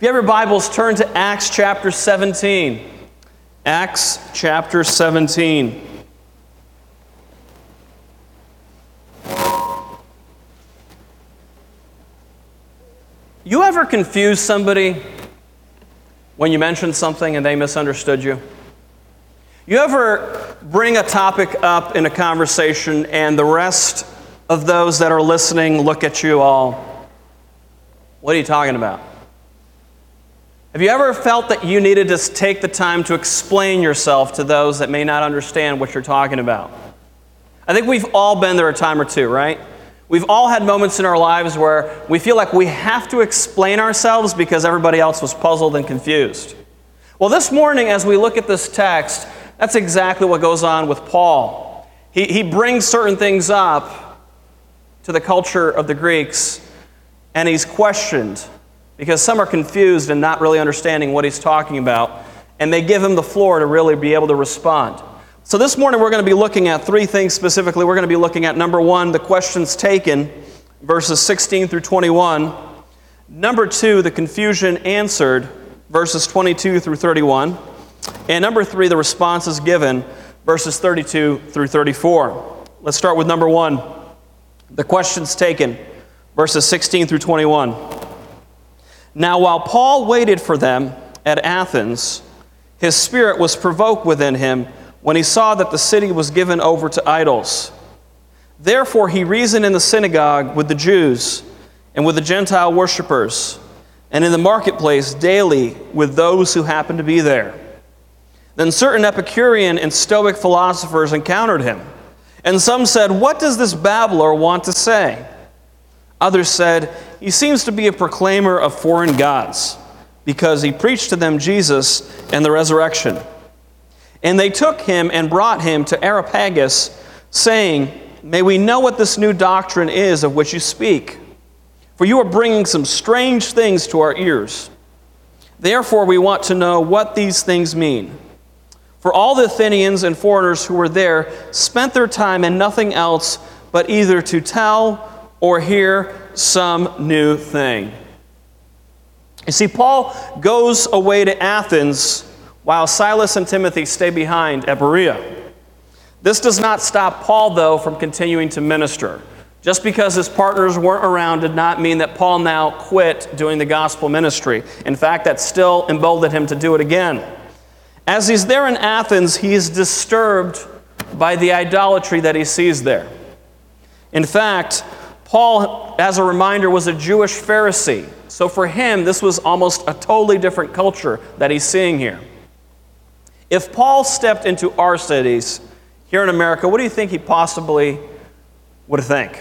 If you have your Bibles, turn to Acts chapter 17. Acts chapter 17. You ever confuse somebody when you mention something and they misunderstood you? You ever bring a topic up in a conversation and the rest of those that are listening look at you all, what are you talking about? Have you ever felt that you needed to take the time to explain yourself to those that may not understand what you're talking about? I think we've all been there a time or two, right? We've all had moments in our lives where we feel like we have to explain ourselves because everybody else was puzzled and confused. Well, this morning, as we look at this text, that's exactly what goes on with Paul. He, he brings certain things up to the culture of the Greeks, and he's questioned because some are confused and not really understanding what he's talking about, and they give him the floor to really be able to respond. So, this morning we're going to be looking at three things specifically. We're going to be looking at number one, the questions taken, verses 16 through 21. Number two, the confusion answered, verses 22 through 31. And number three, the responses given, verses 32 through 34. Let's start with number one, the questions taken, verses 16 through 21. Now, while Paul waited for them at Athens, his spirit was provoked within him when he saw that the city was given over to idols. Therefore, he reasoned in the synagogue with the Jews and with the Gentile worshippers, and in the marketplace daily with those who happened to be there. Then certain Epicurean and Stoic philosophers encountered him, and some said, What does this babbler want to say? Others said, He seems to be a proclaimer of foreign gods, because he preached to them Jesus and the resurrection. And they took him and brought him to Areopagus, saying, May we know what this new doctrine is of which you speak. For you are bringing some strange things to our ears. Therefore, we want to know what these things mean. For all the Athenians and foreigners who were there spent their time in nothing else but either to tell or hear some new thing. You see, Paul goes away to Athens while Silas and Timothy stay behind at Berea. This does not stop Paul, though, from continuing to minister. Just because his partners weren't around did not mean that Paul now quit doing the gospel ministry. In fact, that still emboldened him to do it again. As he's there in Athens, he is disturbed by the idolatry that he sees there. In fact, Paul, as a reminder, was a Jewish Pharisee. So for him, this was almost a totally different culture that he's seeing here. If Paul stepped into our cities here in America, what do you think he possibly would think?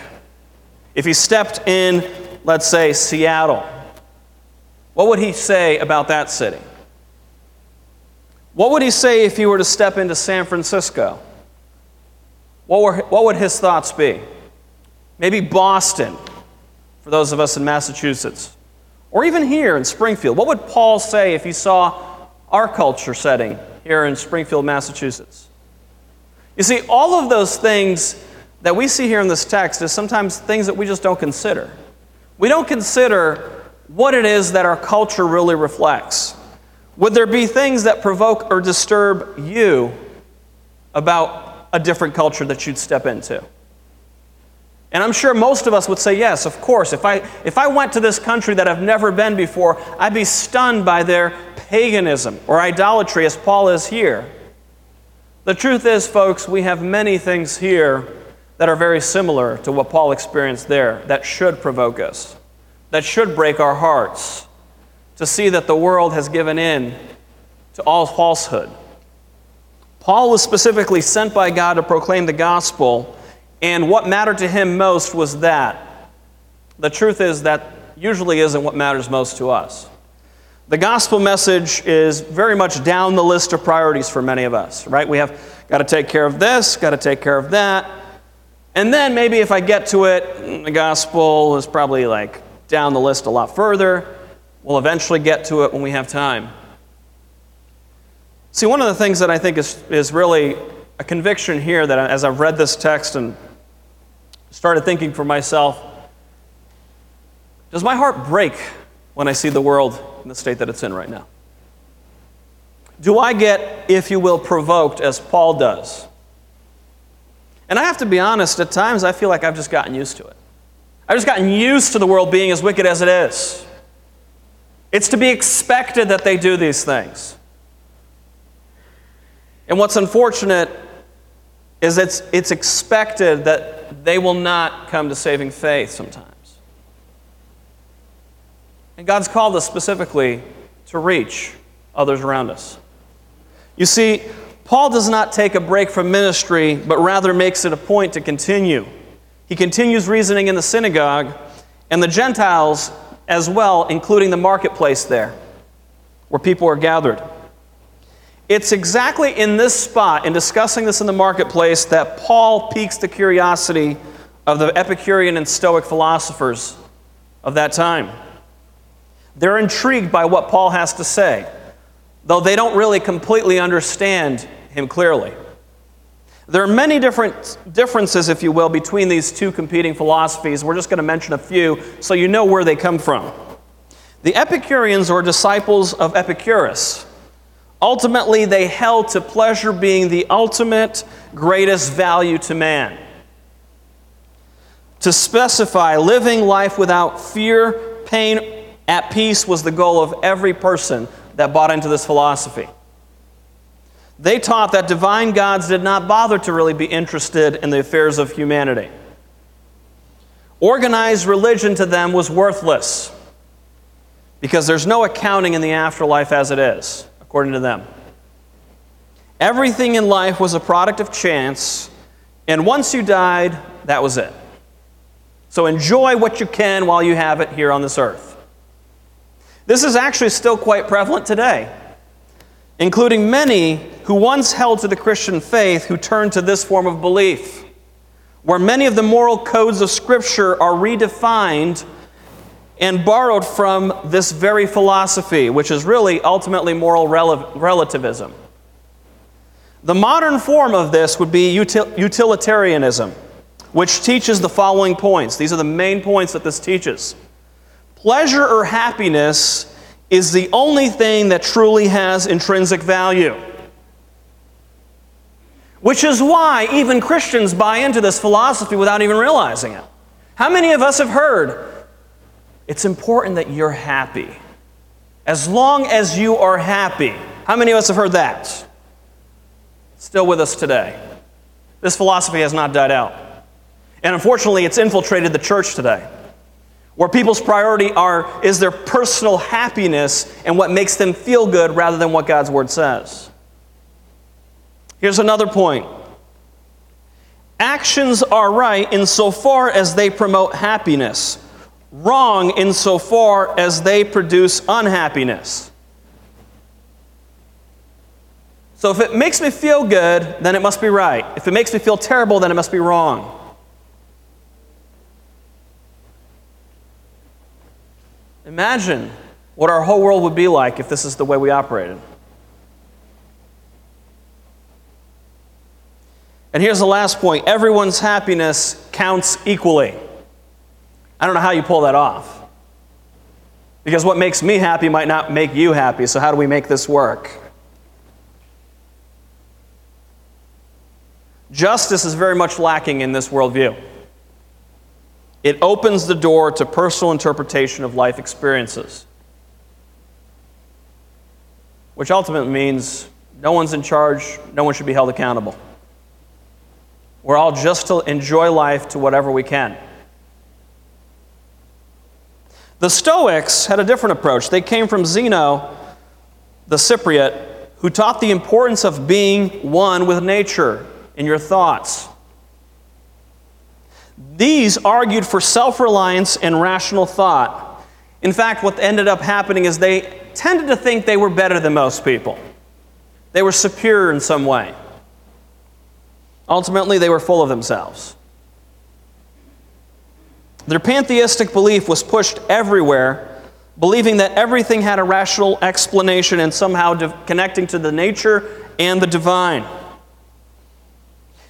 If he stepped in, let's say, Seattle, what would he say about that city? What would he say if he were to step into San Francisco? What, were, what would his thoughts be? Maybe Boston, for those of us in Massachusetts. Or even here in Springfield. What would Paul say if he saw our culture setting here in Springfield, Massachusetts? You see, all of those things that we see here in this text is sometimes things that we just don't consider. We don't consider what it is that our culture really reflects. Would there be things that provoke or disturb you about a different culture that you'd step into? And I'm sure most of us would say, yes, of course. If I, if I went to this country that I've never been before, I'd be stunned by their paganism or idolatry, as Paul is here. The truth is, folks, we have many things here that are very similar to what Paul experienced there that should provoke us, that should break our hearts to see that the world has given in to all falsehood. Paul was specifically sent by God to proclaim the gospel and what mattered to him most was that. The truth is that usually isn't what matters most to us. The gospel message is very much down the list of priorities for many of us, right? We have got to take care of this, got to take care of that. And then maybe if I get to it, mm, the gospel is probably like down the list a lot further. We'll eventually get to it when we have time. See, one of the things that I think is, is really a conviction here that as I've read this text and started thinking for myself does my heart break when I see the world in the state that it's in right now? Do I get, if you will, provoked as Paul does? And I have to be honest, at times I feel like I've just gotten used to it. I've just gotten used to the world being as wicked as it is. It's to be expected that they do these things. And what's unfortunate is it's, it's expected that they will not come to saving faith sometimes. And God's called us specifically to reach others around us. You see, Paul does not take a break from ministry, but rather makes it a point to continue. He continues reasoning in the synagogue, and the Gentiles as well, including the marketplace there, where people are gathered. It's exactly in this spot, in discussing this in the marketplace, that Paul piques the curiosity of the Epicurean and Stoic philosophers of that time. They're intrigued by what Paul has to say, though they don't really completely understand him clearly. There are many different differences, if you will, between these two competing philosophies. We're just going to mention a few so you know where they come from. The Epicureans were disciples of Epicurus. Ultimately, they held to pleasure being the ultimate greatest value to man. To specify living life without fear, pain, at peace was the goal of every person that bought into this philosophy. They taught that divine gods did not bother to really be interested in the affairs of humanity. Organized religion to them was worthless because there's no accounting in the afterlife as it is according to them. Everything in life was a product of chance, and once you died, that was it. So enjoy what you can while you have it here on this earth. This is actually still quite prevalent today, including many who once held to the Christian faith who turned to this form of belief, where many of the moral codes of Scripture are redefined and borrowed from this very philosophy, which is really ultimately moral rel- relativism. The modern form of this would be util- utilitarianism, which teaches the following points. These are the main points that this teaches. Pleasure or happiness is the only thing that truly has intrinsic value. Which is why even Christians buy into this philosophy without even realizing it. How many of us have heard it's important that you're happy. As long as you are happy. How many of us have heard that? Still with us today. This philosophy has not died out. And unfortunately, it's infiltrated the church today, where people's priority are, is their personal happiness and what makes them feel good rather than what God's Word says. Here's another point actions are right insofar as they promote happiness wrong insofar as they produce unhappiness. So if it makes me feel good, then it must be right. If it makes me feel terrible, then it must be wrong. Imagine what our whole world would be like if this is the way we operated. And here's the last point everyone's happiness counts equally. I don't know how you pull that off. Because what makes me happy might not make you happy, so how do we make this work? Justice is very much lacking in this worldview. It opens the door to personal interpretation of life experiences, which ultimately means no one's in charge, no one should be held accountable. We're all just to enjoy life to whatever we can. The Stoics had a different approach. They came from Zeno, the Cypriot, who taught the importance of being one with nature in your thoughts. These argued for self reliance and rational thought. In fact, what ended up happening is they tended to think they were better than most people, they were superior in some way. Ultimately, they were full of themselves. Their pantheistic belief was pushed everywhere, believing that everything had a rational explanation and somehow de- connecting to the nature and the divine.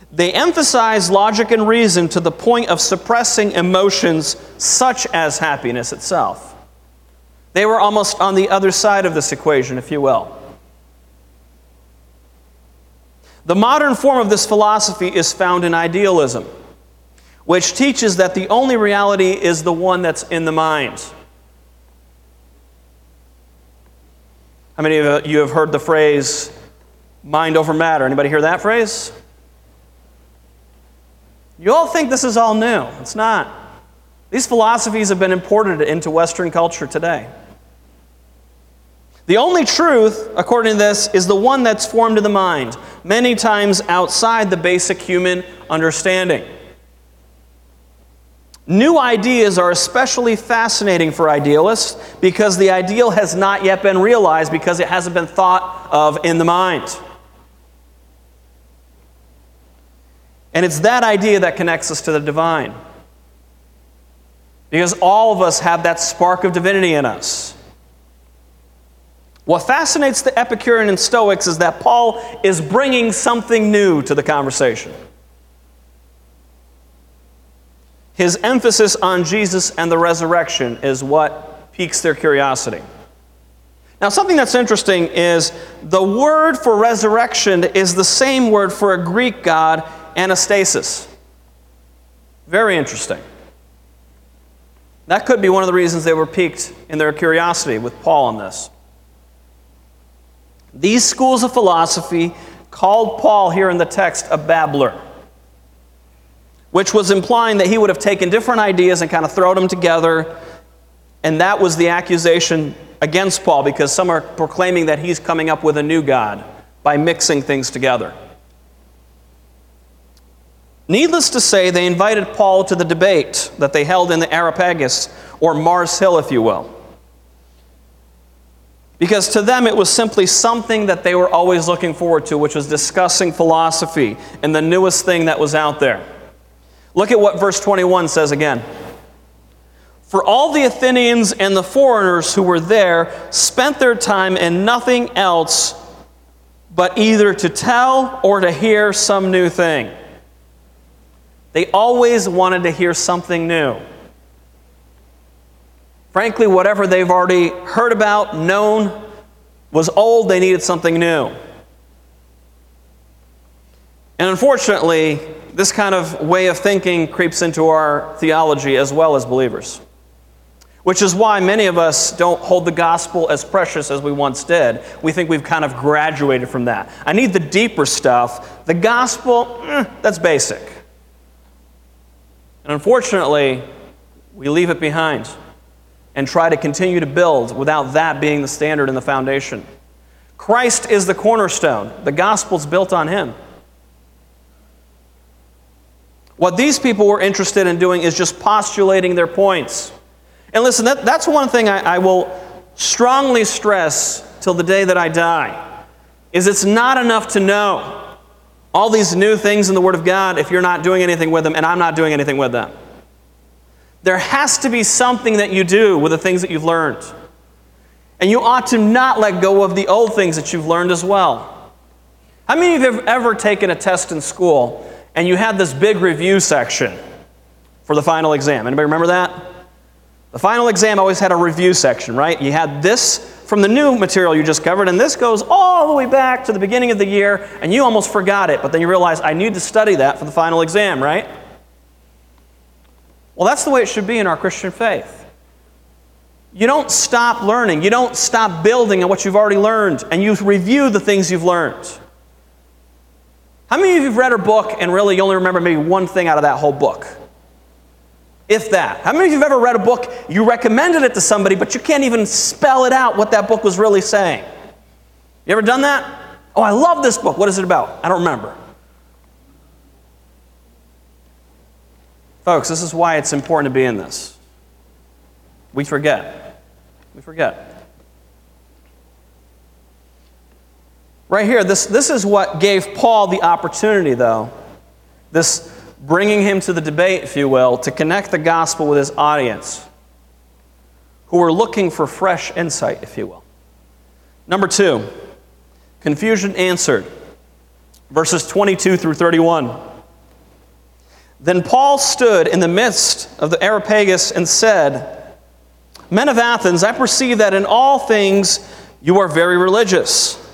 They emphasized logic and reason to the point of suppressing emotions such as happiness itself. They were almost on the other side of this equation, if you will. The modern form of this philosophy is found in idealism, which teaches that the only reality is the one that's in the mind. How many of you have heard the phrase mind over matter? Anybody hear that phrase? You all think this is all new. It's not. These philosophies have been imported into Western culture today. The only truth, according to this, is the one that's formed in the mind, many times outside the basic human understanding. New ideas are especially fascinating for idealists because the ideal has not yet been realized because it hasn't been thought of in the mind. And it's that idea that connects us to the divine. Because all of us have that spark of divinity in us. What fascinates the Epicurean and Stoics is that Paul is bringing something new to the conversation. His emphasis on Jesus and the resurrection is what piques their curiosity. Now, something that's interesting is the word for resurrection is the same word for a Greek god, anastasis. Very interesting. That could be one of the reasons they were piqued in their curiosity with Paul on this. These schools of philosophy called Paul here in the text a babbler, which was implying that he would have taken different ideas and kind of thrown them together. And that was the accusation against Paul because some are proclaiming that he's coming up with a new God by mixing things together. Needless to say, they invited Paul to the debate that they held in the Areopagus, or Mars Hill, if you will. Because to them, it was simply something that they were always looking forward to, which was discussing philosophy and the newest thing that was out there. Look at what verse 21 says again. For all the Athenians and the foreigners who were there spent their time in nothing else but either to tell or to hear some new thing. They always wanted to hear something new. Frankly, whatever they've already heard about, known, was old, they needed something new. And unfortunately, this kind of way of thinking creeps into our theology as well as believers. Which is why many of us don't hold the gospel as precious as we once did. We think we've kind of graduated from that. I need the deeper stuff. The gospel, eh, that's basic. And unfortunately, we leave it behind and try to continue to build without that being the standard and the foundation. Christ is the cornerstone, the gospel's built on him. What these people were interested in doing is just postulating their points. And listen, that, that's one thing I, I will strongly stress till the day that I die is it's not enough to know all these new things in the Word of God if you're not doing anything with them, and I'm not doing anything with them. There has to be something that you do with the things that you've learned. And you ought to not let go of the old things that you've learned as well. How many of you have ever taken a test in school and you had this big review section for the final exam? Anybody remember that? The final exam always had a review section, right? You had this from the new material you just covered, and this goes all the way back to the beginning of the year, and you almost forgot it, but then you realize I need to study that for the final exam, right? Well, that's the way it should be in our Christian faith. You don't stop learning, you don't stop building on what you've already learned, and you review the things you've learned. How many of you have read a book and really you only remember maybe one thing out of that whole book? If that. How many of you have ever read a book, you recommended it to somebody, but you can't even spell it out what that book was really saying? You ever done that? Oh, I love this book. What is it about? I don't remember. Folks, this is why it's important to be in this. We forget. We forget. Right here, this, this is what gave Paul the opportunity, though. This bringing him to the debate, if you will, to connect the gospel with his audience who were looking for fresh insight, if you will. Number two, confusion answered. Verses 22 through 31. Then Paul stood in the midst of the Areopagus and said, Men of Athens, I perceive that in all things you are very religious.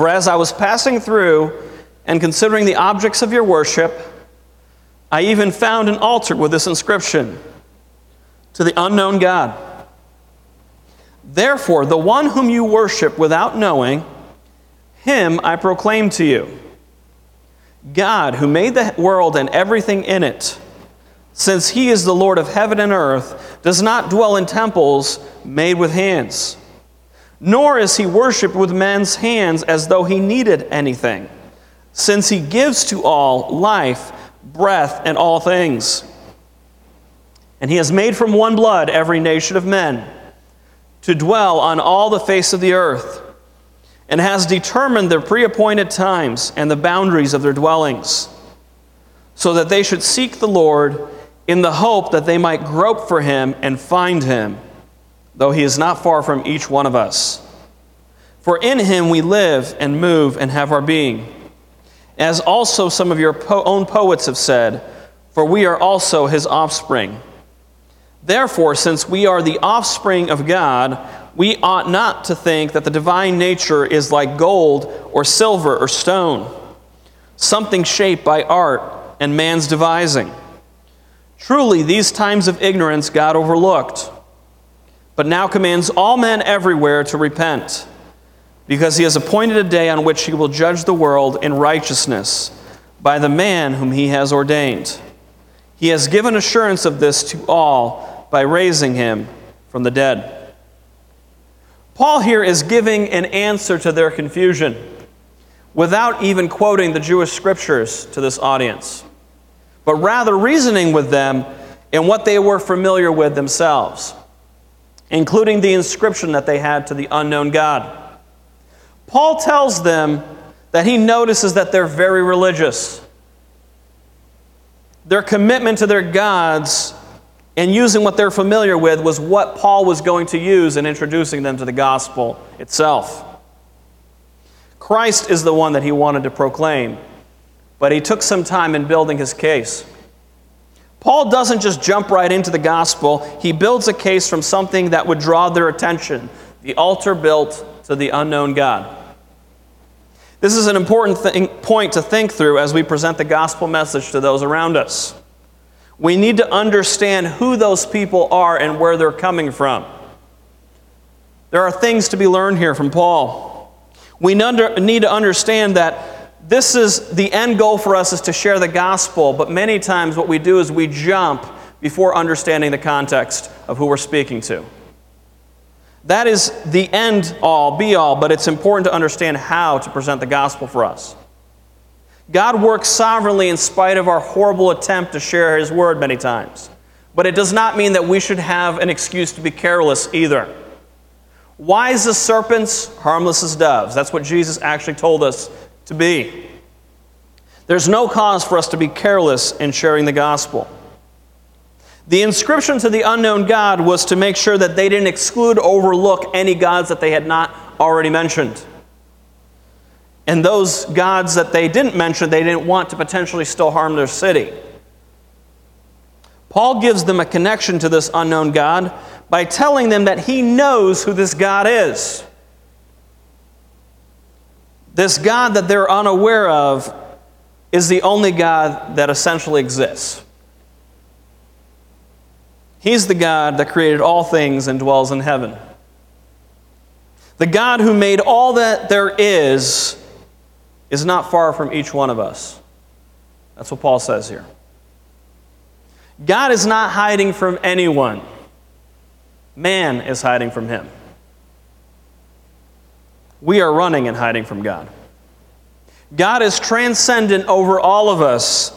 For as I was passing through and considering the objects of your worship, I even found an altar with this inscription To the unknown God. Therefore, the one whom you worship without knowing, him I proclaim to you. God, who made the world and everything in it, since he is the Lord of heaven and earth, does not dwell in temples made with hands, nor is he worshiped with men's hands as though he needed anything, since he gives to all life, breath, and all things. And he has made from one blood every nation of men to dwell on all the face of the earth, and has determined their pre appointed times and the boundaries of their dwellings, so that they should seek the Lord in the hope that they might grope for him and find him, though he is not far from each one of us. For in him we live and move and have our being. As also some of your po- own poets have said, for we are also his offspring. Therefore, since we are the offspring of God, we ought not to think that the divine nature is like gold or silver or stone, something shaped by art and man's devising. Truly, these times of ignorance God overlooked, but now commands all men everywhere to repent, because he has appointed a day on which he will judge the world in righteousness by the man whom he has ordained. He has given assurance of this to all by raising him from the dead. Paul here is giving an answer to their confusion without even quoting the Jewish scriptures to this audience, but rather reasoning with them in what they were familiar with themselves, including the inscription that they had to the unknown God. Paul tells them that he notices that they're very religious. Their commitment to their gods and using what they're familiar with was what Paul was going to use in introducing them to the gospel itself. Christ is the one that he wanted to proclaim, but he took some time in building his case. Paul doesn't just jump right into the gospel, he builds a case from something that would draw their attention the altar built to the unknown God. This is an important thing, point to think through as we present the gospel message to those around us. We need to understand who those people are and where they're coming from. There are things to be learned here from Paul. We need to understand that this is the end goal for us is to share the gospel, but many times what we do is we jump before understanding the context of who we're speaking to. That is the end all, be all, but it's important to understand how to present the gospel for us. God works sovereignly in spite of our horrible attempt to share His word many times. But it does not mean that we should have an excuse to be careless either. Wise as serpents, harmless as doves. That's what Jesus actually told us to be. There's no cause for us to be careless in sharing the gospel. The inscription to the unknown God was to make sure that they didn't exclude overlook any gods that they had not already mentioned. And those gods that they didn't mention, they didn't want to potentially still harm their city. Paul gives them a connection to this unknown God by telling them that he knows who this God is. This God that they're unaware of is the only God that essentially exists. He's the God that created all things and dwells in heaven. The God who made all that there is is not far from each one of us. That's what Paul says here. God is not hiding from anyone, man is hiding from him. We are running and hiding from God. God is transcendent over all of us,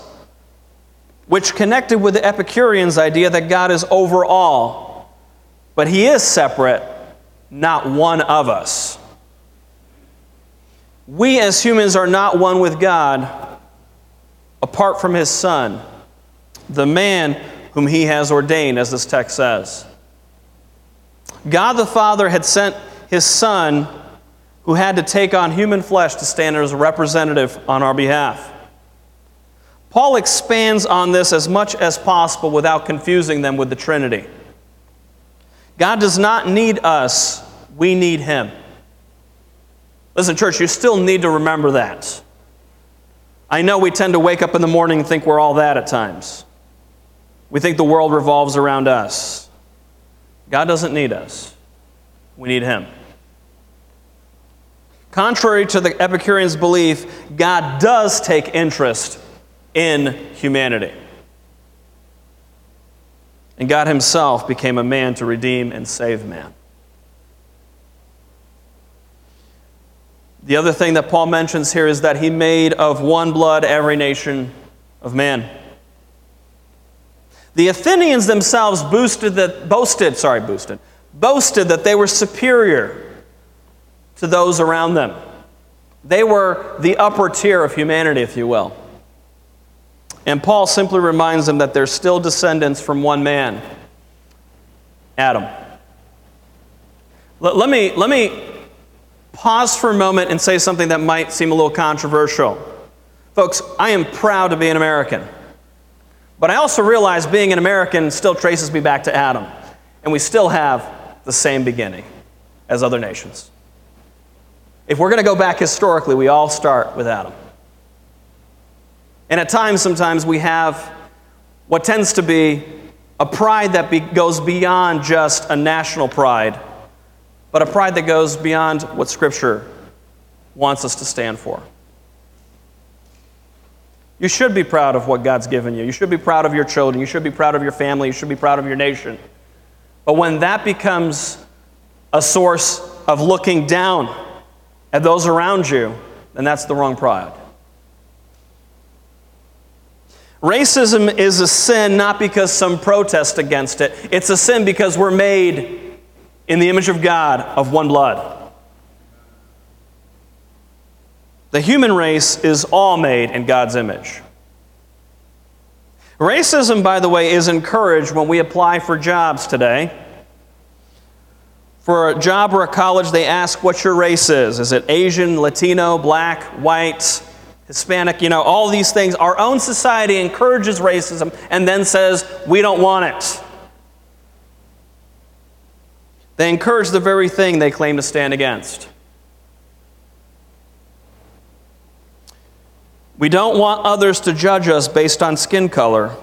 which connected with the Epicureans' idea that God is over all, but he is separate, not one of us. We as humans are not one with God apart from his Son, the man whom he has ordained, as this text says. God the Father had sent his Son who had to take on human flesh to stand as a representative on our behalf. Paul expands on this as much as possible without confusing them with the Trinity. God does not need us, we need Him. Listen, church, you still need to remember that. I know we tend to wake up in the morning and think we're all that at times. We think the world revolves around us. God doesn't need us, we need Him. Contrary to the Epicureans' belief, God does take interest in humanity. And God Himself became a man to redeem and save man. The other thing that Paul mentions here is that he made of one blood every nation of man. The Athenians themselves boosted that, boasted, sorry, boosted, boasted that they were superior to those around them. They were the upper tier of humanity, if you will. And Paul simply reminds them that they're still descendants from one man, Adam. Let, let, me, let me pause for a moment and say something that might seem a little controversial. Folks, I am proud to be an American. But I also realize being an American still traces me back to Adam. And we still have the same beginning as other nations. If we're going to go back historically, we all start with Adam. And at times, sometimes we have what tends to be a pride that be, goes beyond just a national pride, but a pride that goes beyond what Scripture wants us to stand for. You should be proud of what God's given you. You should be proud of your children. You should be proud of your family. You should be proud of your nation. But when that becomes a source of looking down at those around you, then that's the wrong pride. Racism is a sin not because some protest against it, it's a sin because we're made in the image of God of one blood. The human race is all made in God's image. Racism, by the way, is encouraged when we apply for jobs today. For a job or a college, they ask what your race is. Is it Asian, Latino, black, white, Hispanic? You know, all these things. Our own society encourages racism and then says, we don't want it. They encourage the very thing they claim to stand against. We don't want others to judge us based on skin color,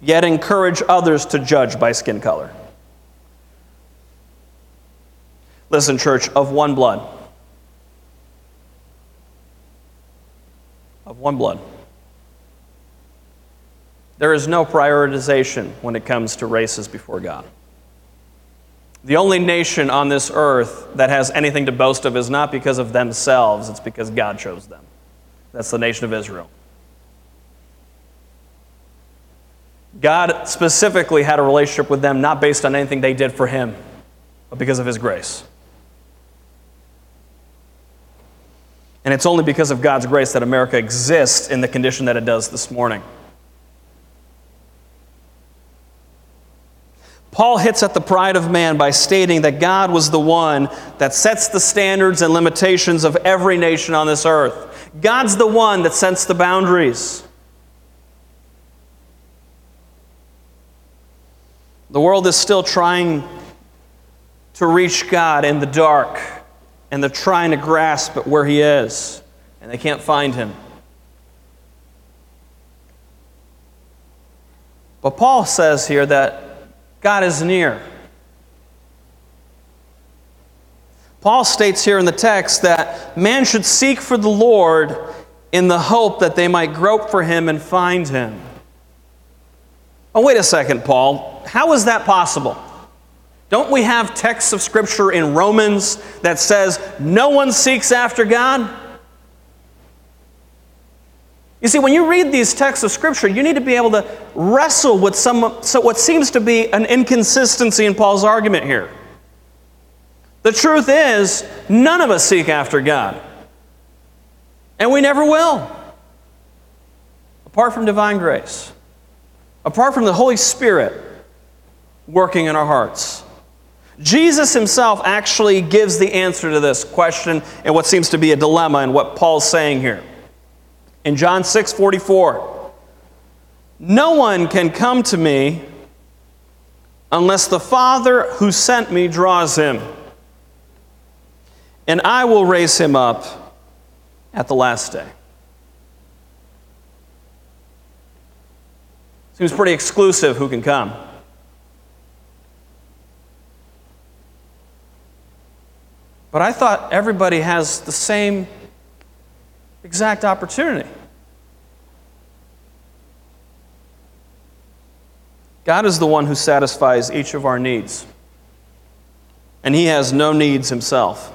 yet encourage others to judge by skin color. Listen, church, of one blood. Of one blood. There is no prioritization when it comes to races before God. The only nation on this earth that has anything to boast of is not because of themselves, it's because God chose them. That's the nation of Israel. God specifically had a relationship with them not based on anything they did for Him, but because of His grace. And it's only because of God's grace that America exists in the condition that it does this morning. Paul hits at the pride of man by stating that God was the one that sets the standards and limitations of every nation on this earth. God's the one that sets the boundaries. The world is still trying to reach God in the dark and they're trying to grasp at where he is, and they can't find him. But Paul says here that God is near. Paul states here in the text that man should seek for the Lord in the hope that they might grope for him and find him. Oh, wait a second, Paul. How is that possible? Don't we have texts of Scripture in Romans that says no one seeks after God? You see, when you read these texts of Scripture, you need to be able to wrestle with some, so what seems to be an inconsistency in Paul's argument here. The truth is, none of us seek after God. And we never will. Apart from divine grace, apart from the Holy Spirit working in our hearts. Jesus himself actually gives the answer to this question and what seems to be a dilemma in what Paul's saying here. In John 6 44, no one can come to me unless the Father who sent me draws him. And I will raise him up at the last day. Seems pretty exclusive who can come. But I thought everybody has the same exact opportunity. God is the one who satisfies each of our needs, and He has no needs Himself.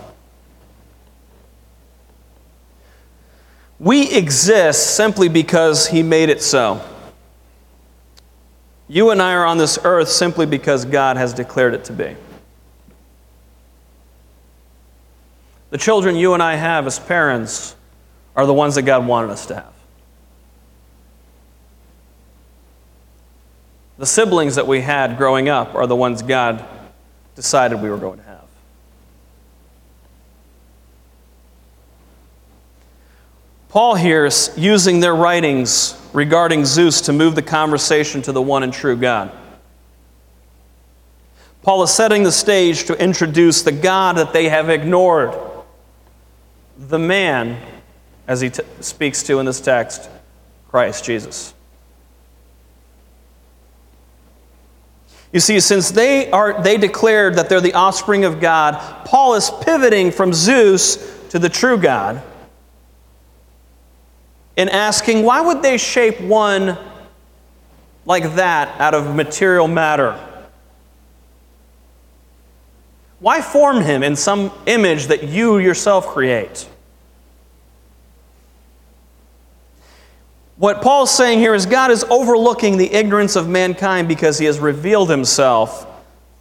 We exist simply because He made it so. You and I are on this earth simply because God has declared it to be. The children you and I have as parents are the ones that God wanted us to have. The siblings that we had growing up are the ones God decided we were going to have. Paul here is using their writings regarding Zeus to move the conversation to the one and true God. Paul is setting the stage to introduce the God that they have ignored, the man, as he t- speaks to in this text, Christ Jesus. You see, since they, are, they declared that they're the offspring of God, Paul is pivoting from Zeus to the true God and asking, why would they shape one like that out of material matter? Why form him in some image that you yourself create? What Paul's saying here is God is overlooking the ignorance of mankind because he has revealed himself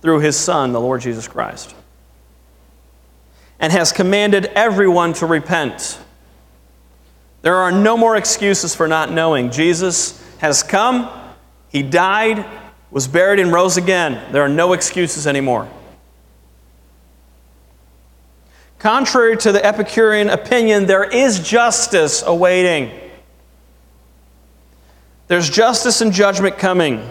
through his Son, the Lord Jesus Christ, and has commanded everyone to repent. There are no more excuses for not knowing. Jesus has come, he died, was buried, and rose again. There are no excuses anymore. Contrary to the Epicurean opinion, there is justice awaiting. There's justice and judgment coming.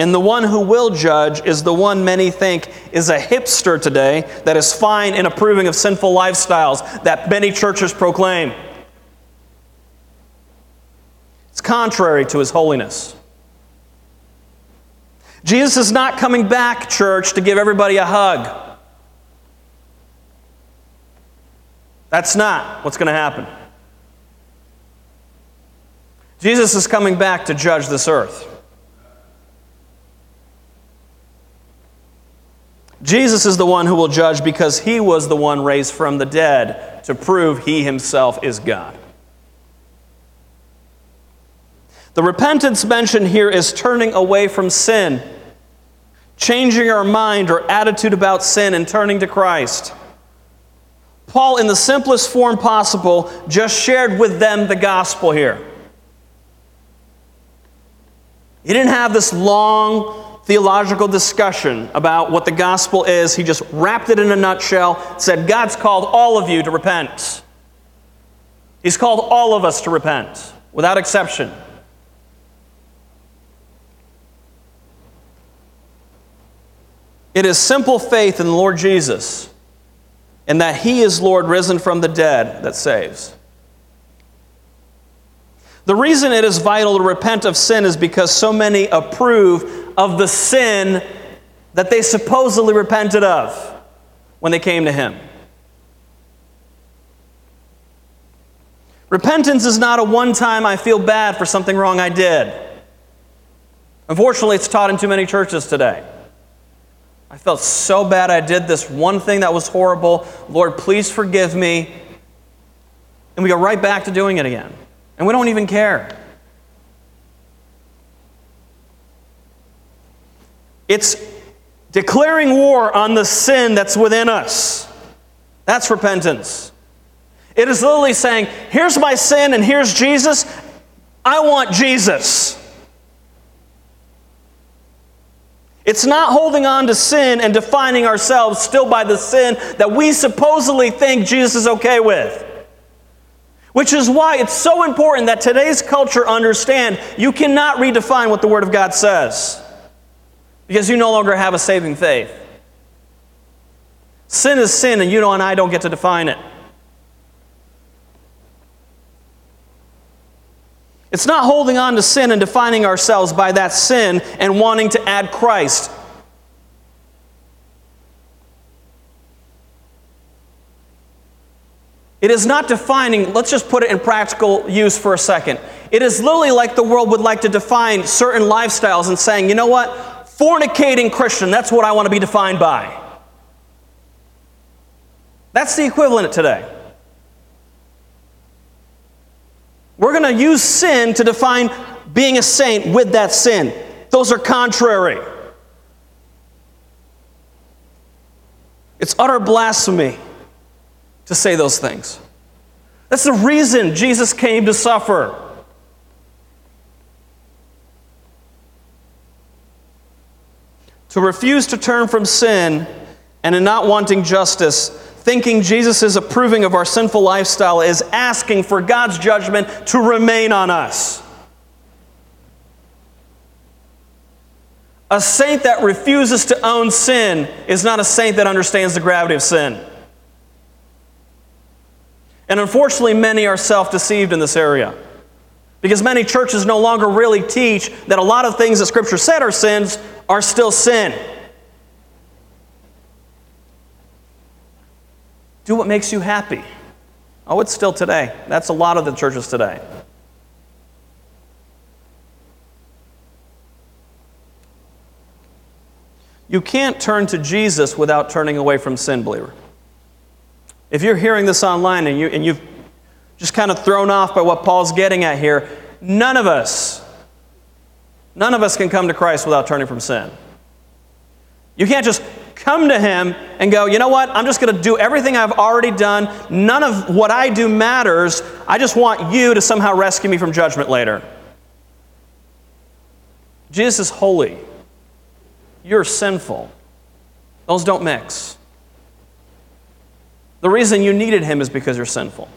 And the one who will judge is the one many think is a hipster today that is fine in approving of sinful lifestyles that many churches proclaim. It's contrary to his holiness. Jesus is not coming back, church, to give everybody a hug. That's not what's going to happen. Jesus is coming back to judge this earth. Jesus is the one who will judge because he was the one raised from the dead to prove he himself is God. The repentance mentioned here is turning away from sin, changing our mind or attitude about sin, and turning to Christ. Paul, in the simplest form possible, just shared with them the gospel here. He didn't have this long theological discussion about what the gospel is. He just wrapped it in a nutshell, said, God's called all of you to repent. He's called all of us to repent, without exception. It is simple faith in the Lord Jesus and that He is Lord risen from the dead that saves. The reason it is vital to repent of sin is because so many approve of the sin that they supposedly repented of when they came to Him. Repentance is not a one time I feel bad for something wrong I did. Unfortunately, it's taught in too many churches today. I felt so bad I did this one thing that was horrible. Lord, please forgive me. And we go right back to doing it again. And we don't even care. It's declaring war on the sin that's within us. That's repentance. It is literally saying, here's my sin and here's Jesus. I want Jesus. It's not holding on to sin and defining ourselves still by the sin that we supposedly think Jesus is okay with. Which is why it's so important that today's culture understand you cannot redefine what the Word of God says. because you no longer have a saving faith. Sin is sin, and you and I don't get to define it. It's not holding on to sin and defining ourselves by that sin and wanting to add Christ. It is not defining, let's just put it in practical use for a second. It is literally like the world would like to define certain lifestyles and saying, you know what? Fornicating Christian, that's what I want to be defined by. That's the equivalent today. We're going to use sin to define being a saint with that sin. Those are contrary. It's utter blasphemy to say those things. That's the reason Jesus came to suffer. To refuse to turn from sin and in not wanting justice thinking Jesus is approving of our sinful lifestyle is asking for God's judgment to remain on us. A saint that refuses to own sin is not a saint that understands the gravity of sin. And unfortunately, many are self deceived in this area. Because many churches no longer really teach that a lot of things that Scripture said are sins are still sin. Do what makes you happy. Oh, it's still today. That's a lot of the churches today. You can't turn to Jesus without turning away from sin, believer. If you're hearing this online and, you, and you've just kind of thrown off by what Paul's getting at here, none of us, none of us can come to Christ without turning from sin. You can't just come to Him and go, you know what? I'm just going to do everything I've already done. None of what I do matters. I just want you to somehow rescue me from judgment later. Jesus is holy. You're sinful. Those don't mix. The reason you needed Him is because you're sinful.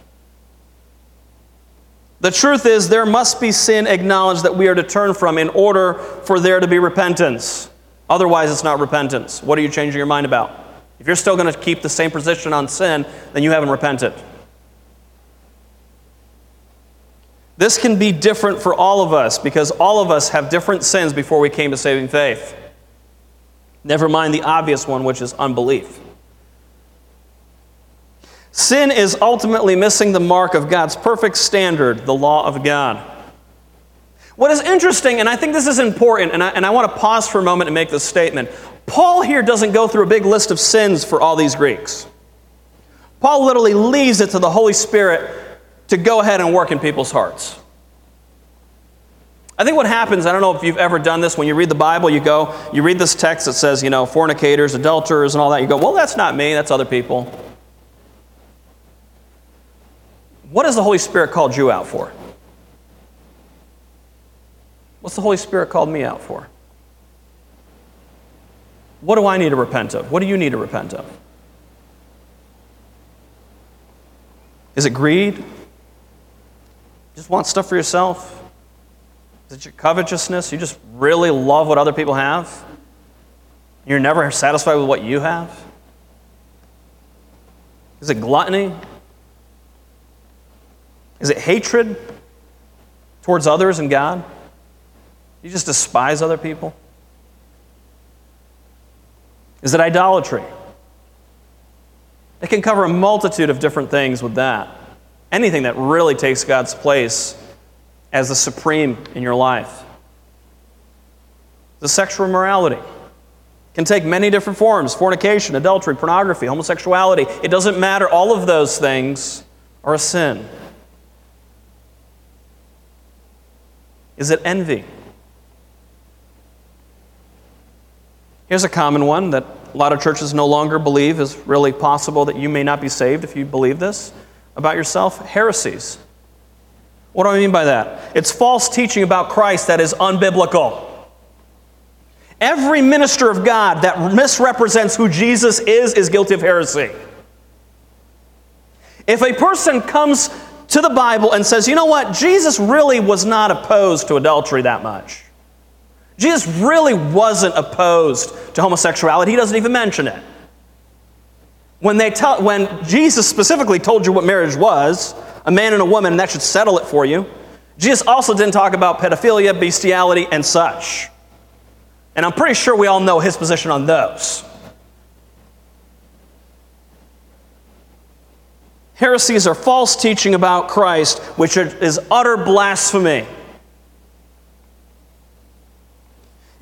The truth is, there must be sin acknowledged that we are to turn from in order for there to be repentance. Otherwise, it's not repentance. What are you changing your mind about? If you're still going to keep the same position on sin, then you haven't repented. This can be different for all of us because all of us have different sins before we came to saving faith. Never mind the obvious one, which is unbelief. Sin is ultimately missing the mark of God's perfect standard, the law of God. What is interesting, and I think this is important, and I, and I want to pause for a moment and make this statement. Paul here doesn't go through a big list of sins for all these Greeks. Paul literally leaves it to the Holy Spirit to go ahead and work in people's hearts. I think what happens, I don't know if you've ever done this, when you read the Bible, you go, you read this text that says, you know, fornicators, adulterers, and all that. You go, well, that's not me, that's other people. What has the Holy Spirit called you out for? What's the Holy Spirit called me out for? What do I need to repent of? What do you need to repent of? Is it greed? Just want stuff for yourself? Is it your covetousness? You just really love what other people have? You're never satisfied with what you have? Is it gluttony? Is it hatred towards others and God? You just despise other people? Is it idolatry? It can cover a multitude of different things with that. Anything that really takes God's place as the supreme in your life. The sexual morality can take many different forms fornication, adultery, pornography, homosexuality. It doesn't matter. All of those things are a sin. Is it envy? Here's a common one that a lot of churches no longer believe is really possible that you may not be saved if you believe this about yourself heresies. What do I mean by that? It's false teaching about Christ that is unbiblical. Every minister of God that misrepresents who Jesus is is guilty of heresy. If a person comes to the Bible and says, you know what, Jesus really was not opposed to adultery that much. Jesus really wasn't opposed to homosexuality. He doesn't even mention it. When, they tell, when Jesus specifically told you what marriage was, a man and a woman, and that should settle it for you, Jesus also didn't talk about pedophilia, bestiality, and such. And I'm pretty sure we all know his position on those. Heresies are false teaching about Christ, which is utter blasphemy.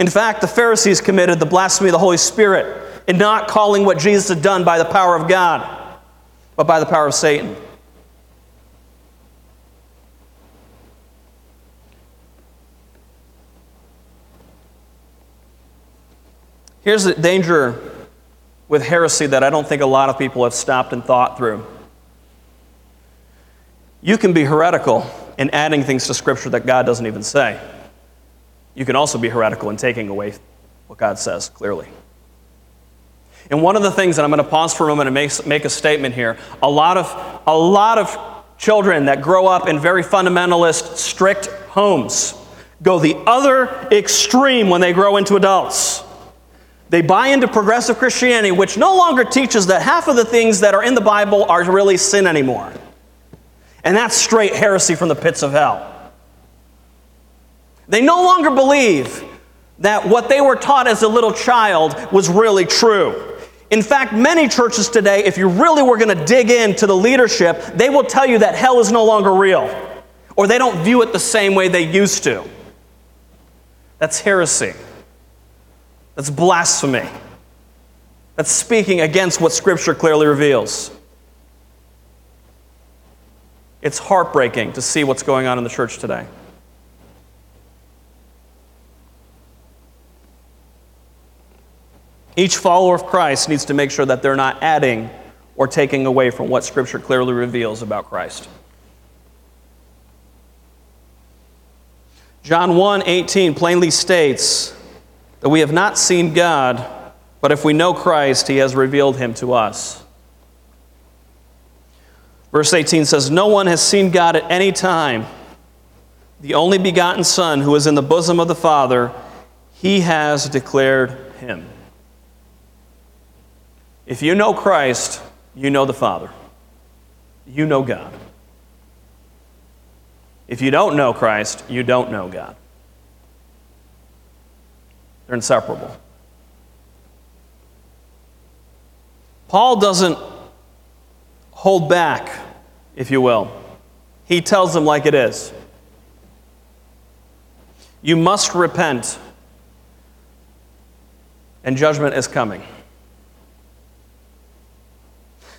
In fact, the Pharisees committed the blasphemy of the Holy Spirit in not calling what Jesus had done by the power of God, but by the power of Satan. Here's the danger with heresy that I don't think a lot of people have stopped and thought through. You can be heretical in adding things to Scripture that God doesn't even say. You can also be heretical in taking away what God says clearly. And one of the things that I'm going to pause for a moment and make, make a statement here a lot, of, a lot of children that grow up in very fundamentalist, strict homes go the other extreme when they grow into adults. They buy into progressive Christianity, which no longer teaches that half of the things that are in the Bible are really sin anymore. And that's straight heresy from the pits of hell. They no longer believe that what they were taught as a little child was really true. In fact, many churches today, if you really were going to dig into the leadership, they will tell you that hell is no longer real, or they don't view it the same way they used to. That's heresy. That's blasphemy. That's speaking against what Scripture clearly reveals. It's heartbreaking to see what's going on in the church today. Each follower of Christ needs to make sure that they're not adding or taking away from what Scripture clearly reveals about Christ. John 1 18 plainly states that we have not seen God, but if we know Christ, he has revealed him to us. Verse 18 says, No one has seen God at any time. The only begotten Son, who is in the bosom of the Father, he has declared him. If you know Christ, you know the Father. You know God. If you don't know Christ, you don't know God. They're inseparable. Paul doesn't hold back, if you will. He tells them like it is. You must repent, and judgment is coming.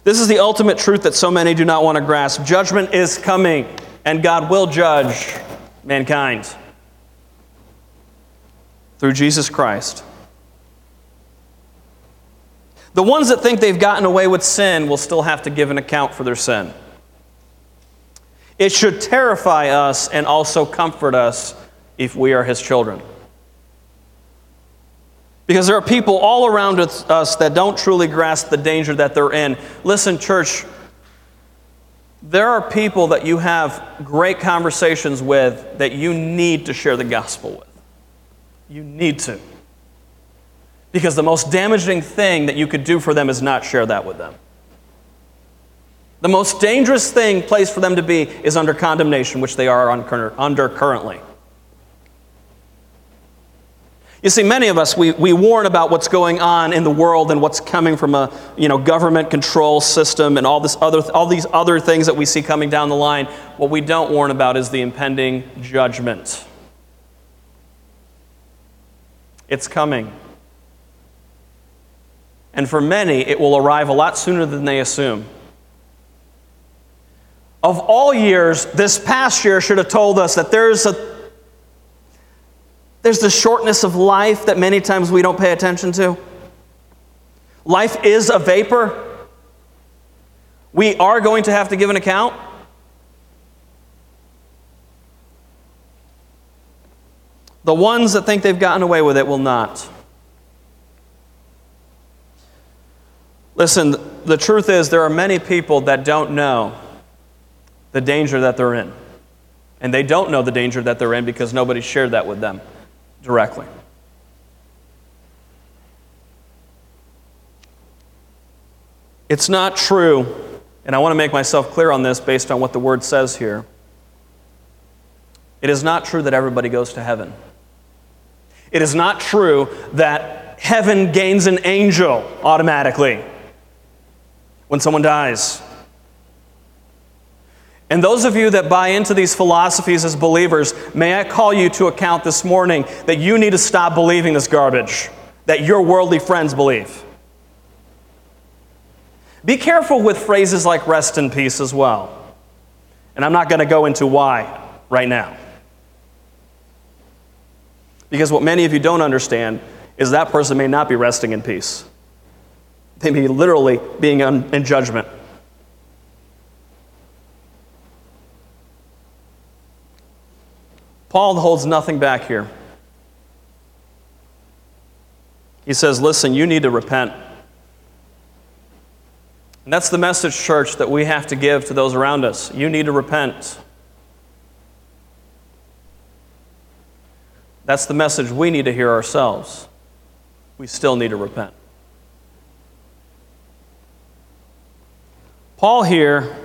This is the ultimate truth that so many do not want to grasp. Judgment is coming, and God will judge mankind through Jesus Christ. The ones that think they've gotten away with sin will still have to give an account for their sin. It should terrify us and also comfort us if we are His children. Because there are people all around us that don't truly grasp the danger that they're in. Listen, church, there are people that you have great conversations with that you need to share the gospel with. You need to. Because the most damaging thing that you could do for them is not share that with them. The most dangerous thing, place for them to be, is under condemnation, which they are under currently. You see, many of us, we, we warn about what's going on in the world and what's coming from a you know, government control system and all, this other, all these other things that we see coming down the line. What we don't warn about is the impending judgment. It's coming. And for many, it will arrive a lot sooner than they assume. Of all years, this past year should have told us that there's a there's the shortness of life that many times we don't pay attention to. Life is a vapor. We are going to have to give an account. The ones that think they've gotten away with it will not. Listen, the truth is, there are many people that don't know the danger that they're in. And they don't know the danger that they're in because nobody shared that with them directly. It's not true, and I want to make myself clear on this based on what the word says here. It is not true that everybody goes to heaven. It is not true that heaven gains an angel automatically when someone dies. And those of you that buy into these philosophies as believers, may I call you to account this morning that you need to stop believing this garbage that your worldly friends believe. Be careful with phrases like rest in peace as well. And I'm not going to go into why right now. Because what many of you don't understand is that person may not be resting in peace. They may be literally being in judgment. Paul holds nothing back here. He says, Listen, you need to repent. And that's the message, church, that we have to give to those around us. You need to repent. That's the message we need to hear ourselves. We still need to repent. Paul here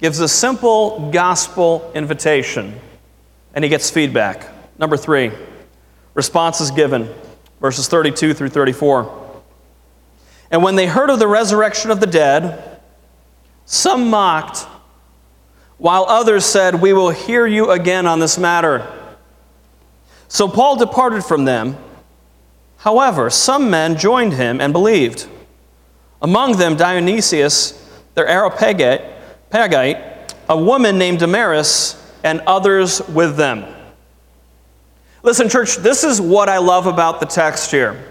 gives a simple gospel invitation, and he gets feedback. Number three, responses given, verses 32 through 34. And when they heard of the resurrection of the dead, some mocked, while others said, We will hear you again on this matter. So Paul departed from them. However, some men joined him and believed. Among them, Dionysius, their Areopagite, a woman named Damaris, and others with them. Listen, church, this is what I love about the text here.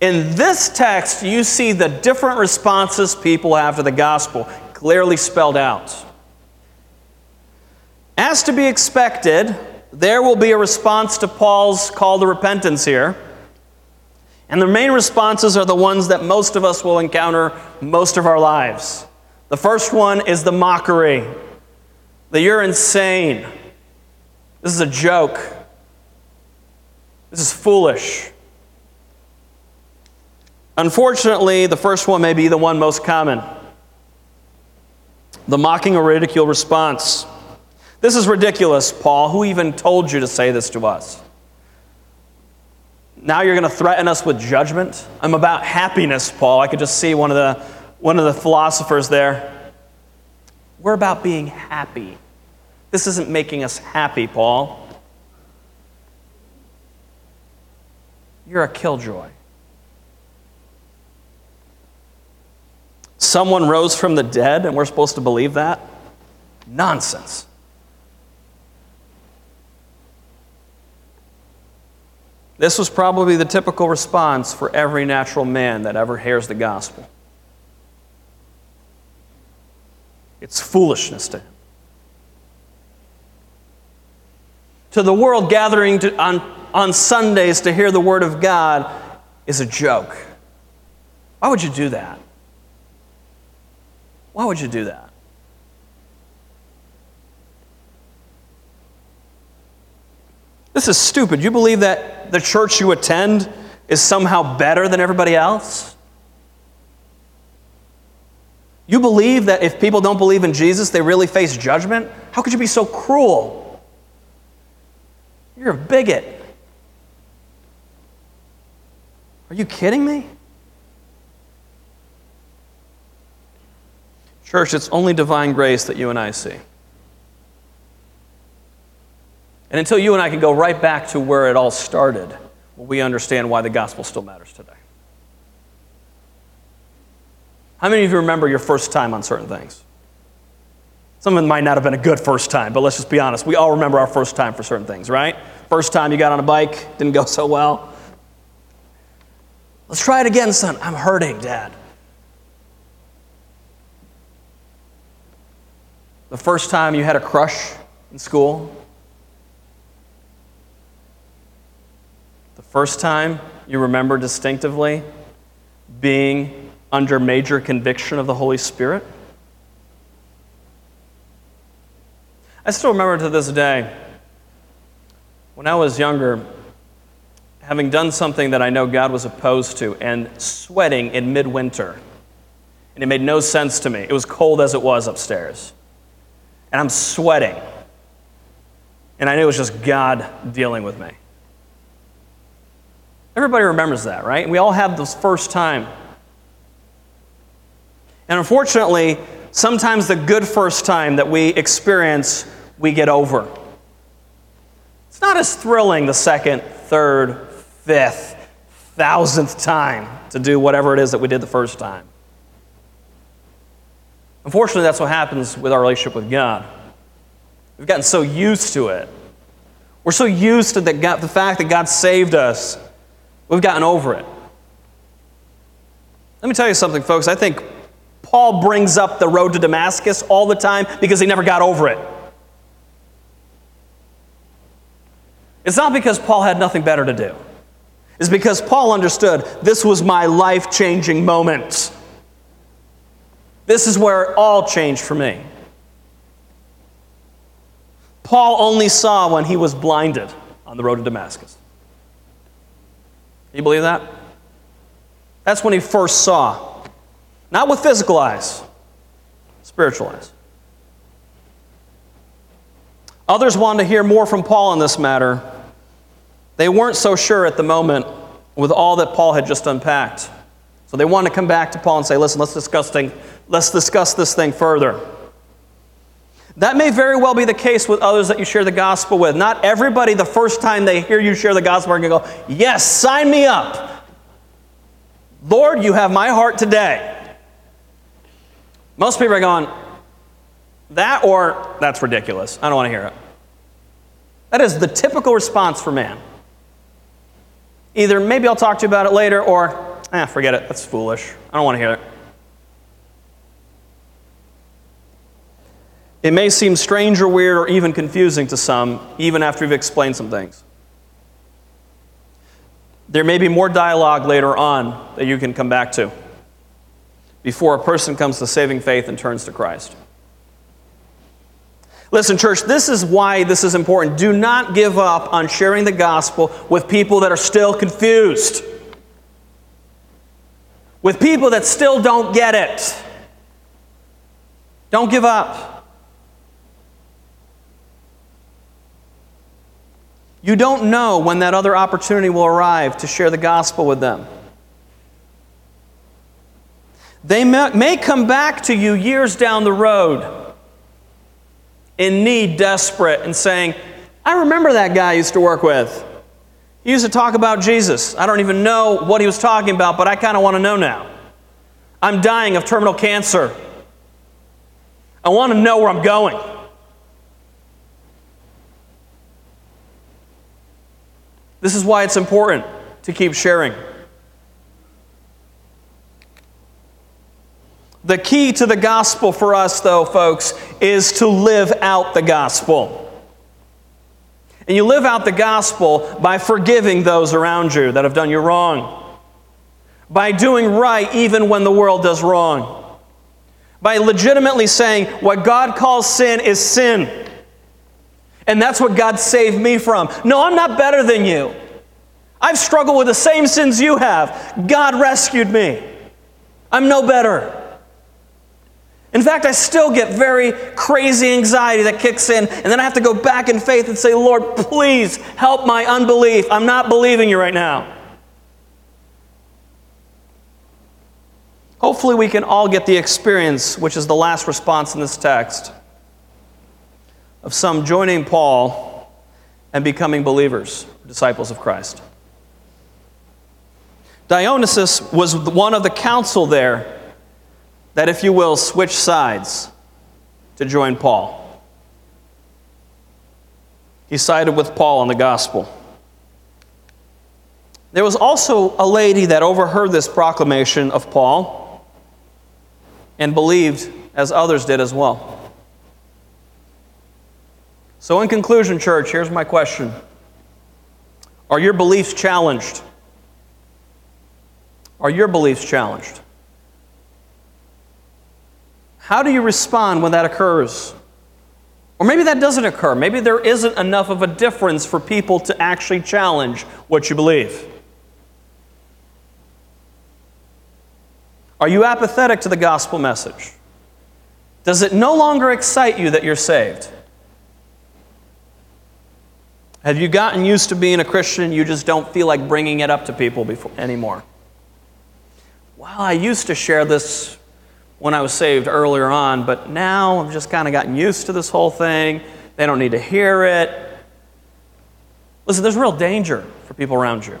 In this text, you see the different responses people have to the gospel clearly spelled out. As to be expected, there will be a response to Paul's call to repentance here. And the main responses are the ones that most of us will encounter most of our lives. The first one is the mockery that you're insane. This is a joke. This is foolish. Unfortunately, the first one may be the one most common the mocking or ridicule response. This is ridiculous, Paul. Who even told you to say this to us? Now you're going to threaten us with judgment? I'm about happiness, Paul. I could just see one of the, one of the philosophers there. We're about being happy. This isn't making us happy, Paul. You're a killjoy. Someone rose from the dead and we're supposed to believe that? Nonsense. This was probably the typical response for every natural man that ever hears the gospel. It's foolishness to him. To the world gathering to, on, on Sundays to hear the Word of God is a joke. Why would you do that? Why would you do that? This is stupid. You believe that the church you attend is somehow better than everybody else? You believe that if people don't believe in Jesus, they really face judgment? How could you be so cruel? You're a bigot. Are you kidding me? Church, it's only divine grace that you and I see. And until you and I can go right back to where it all started, will we understand why the gospel still matters today. How many of you remember your first time on certain things? Some of them might not have been a good first time, but let's just be honest. We all remember our first time for certain things, right? First time you got on a bike, didn't go so well. Let's try it again, son. I'm hurting, Dad. The first time you had a crush in school? The first time you remember distinctively being under major conviction of the Holy Spirit? I still remember to this day, when I was younger, having done something that I know God was opposed to and sweating in midwinter and it made no sense to me. It was cold as it was upstairs. And I'm sweating. And I knew it was just God dealing with me. Everybody remembers that, right? We all have this first time. And unfortunately, sometimes the good first time that we experience, we get over. It's not as thrilling the second, third, fifth, thousandth time to do whatever it is that we did the first time. Unfortunately, that's what happens with our relationship with God. We've gotten so used to it. We're so used to the, God, the fact that God saved us, we've gotten over it. Let me tell you something, folks. I think Paul brings up the road to Damascus all the time because he never got over it. It's not because Paul had nothing better to do. It's because Paul understood this was my life changing moment. This is where it all changed for me. Paul only saw when he was blinded on the road to Damascus. You believe that? That's when he first saw. Not with physical eyes, spiritual eyes. Others wanted to hear more from Paul on this matter. They weren't so sure at the moment with all that Paul had just unpacked. So they wanted to come back to Paul and say, listen, let's discuss, thing, let's discuss this thing further. That may very well be the case with others that you share the gospel with. Not everybody, the first time they hear you share the gospel, are going to go, Yes, sign me up. Lord, you have my heart today. Most people are going, That or that's ridiculous. I don't want to hear it. That is the typical response for man. Either maybe I'll talk to you about it later, or eh, forget it. That's foolish. I don't want to hear it. It may seem strange or weird or even confusing to some, even after you've explained some things. There may be more dialogue later on that you can come back to before a person comes to saving faith and turns to Christ. Listen, church, this is why this is important. Do not give up on sharing the gospel with people that are still confused, with people that still don't get it. Don't give up. You don't know when that other opportunity will arrive to share the gospel with them. They may come back to you years down the road in need, desperate, and saying, I remember that guy I used to work with. He used to talk about Jesus. I don't even know what he was talking about, but I kind of want to know now. I'm dying of terminal cancer. I want to know where I'm going. This is why it's important to keep sharing. The key to the gospel for us, though, folks, is to live out the gospel. And you live out the gospel by forgiving those around you that have done you wrong, by doing right even when the world does wrong, by legitimately saying what God calls sin is sin and that's what God saved me from. No, I'm not better than you. I've struggled with the same sins you have. God rescued me. I'm no better. In fact, I still get very crazy anxiety that kicks in, and then I have to go back in faith and say, Lord, please help my unbelief. I'm not believing you right now. Hopefully, we can all get the experience, which is the last response in this text of some joining Paul and becoming believers, disciples of Christ. Dionysius was one of the council there that, if you will, switch sides to join Paul. He sided with Paul on the gospel. There was also a lady that overheard this proclamation of Paul and believed as others did as well. So, in conclusion, church, here's my question Are your beliefs challenged? Are your beliefs challenged? How do you respond when that occurs? Or maybe that doesn't occur. Maybe there isn't enough of a difference for people to actually challenge what you believe. Are you apathetic to the gospel message? Does it no longer excite you that you're saved? Have you gotten used to being a Christian? You just don't feel like bringing it up to people before, anymore. Well, I used to share this when I was saved earlier on, but now I've just kind of gotten used to this whole thing. They don't need to hear it. Listen, there's real danger for people around you.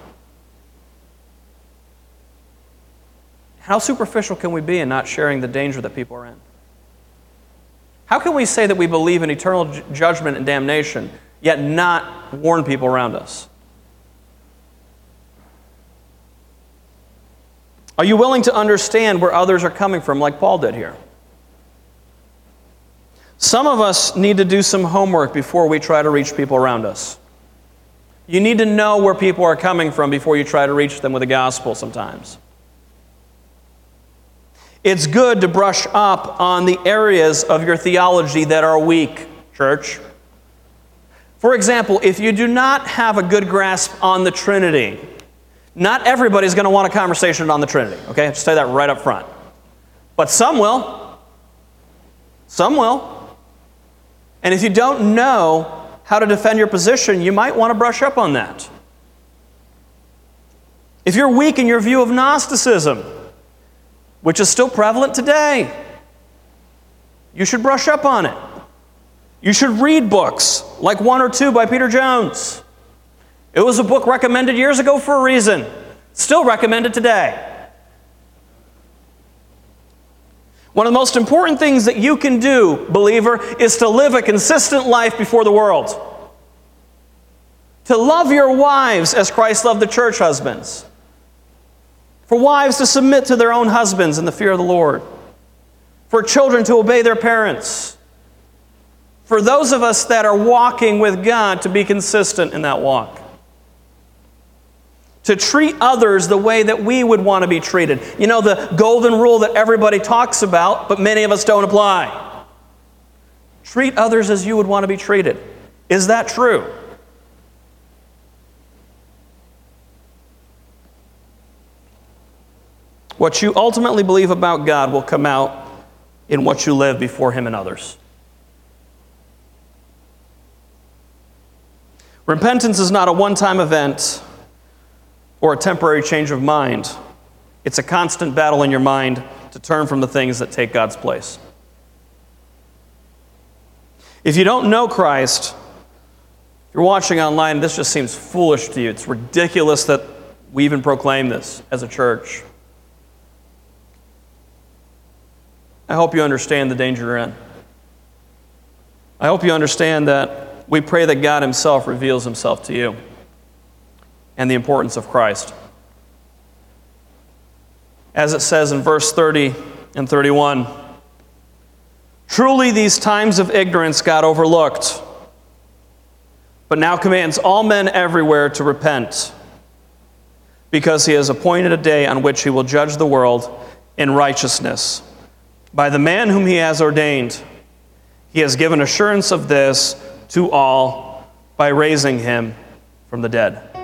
How superficial can we be in not sharing the danger that people are in? How can we say that we believe in eternal judgment and damnation, yet not warn people around us? Are you willing to understand where others are coming from, like Paul did here? Some of us need to do some homework before we try to reach people around us. You need to know where people are coming from before you try to reach them with the gospel sometimes. It's good to brush up on the areas of your theology that are weak, church. For example, if you do not have a good grasp on the Trinity, not everybody's going to want a conversation on the Trinity, okay? Just say that right up front. But some will. Some will. And if you don't know how to defend your position, you might want to brush up on that. If you're weak in your view of Gnosticism, which is still prevalent today. You should brush up on it. You should read books like One or Two by Peter Jones. It was a book recommended years ago for a reason, still recommended today. One of the most important things that you can do, believer, is to live a consistent life before the world. To love your wives as Christ loved the church, husbands. For wives to submit to their own husbands in the fear of the Lord. For children to obey their parents. For those of us that are walking with God to be consistent in that walk. To treat others the way that we would want to be treated. You know, the golden rule that everybody talks about, but many of us don't apply. Treat others as you would want to be treated. Is that true? What you ultimately believe about God will come out in what you live before Him and others. Repentance is not a one time event or a temporary change of mind. It's a constant battle in your mind to turn from the things that take God's place. If you don't know Christ, you're watching online, this just seems foolish to you. It's ridiculous that we even proclaim this as a church. I hope you understand the danger you're in. I hope you understand that we pray that God Himself reveals Himself to you and the importance of Christ. As it says in verse 30 and 31 Truly, these times of ignorance got overlooked, but now commands all men everywhere to repent, because He has appointed a day on which He will judge the world in righteousness by the man whom he has ordained. He has given assurance of this to all by raising him from the dead.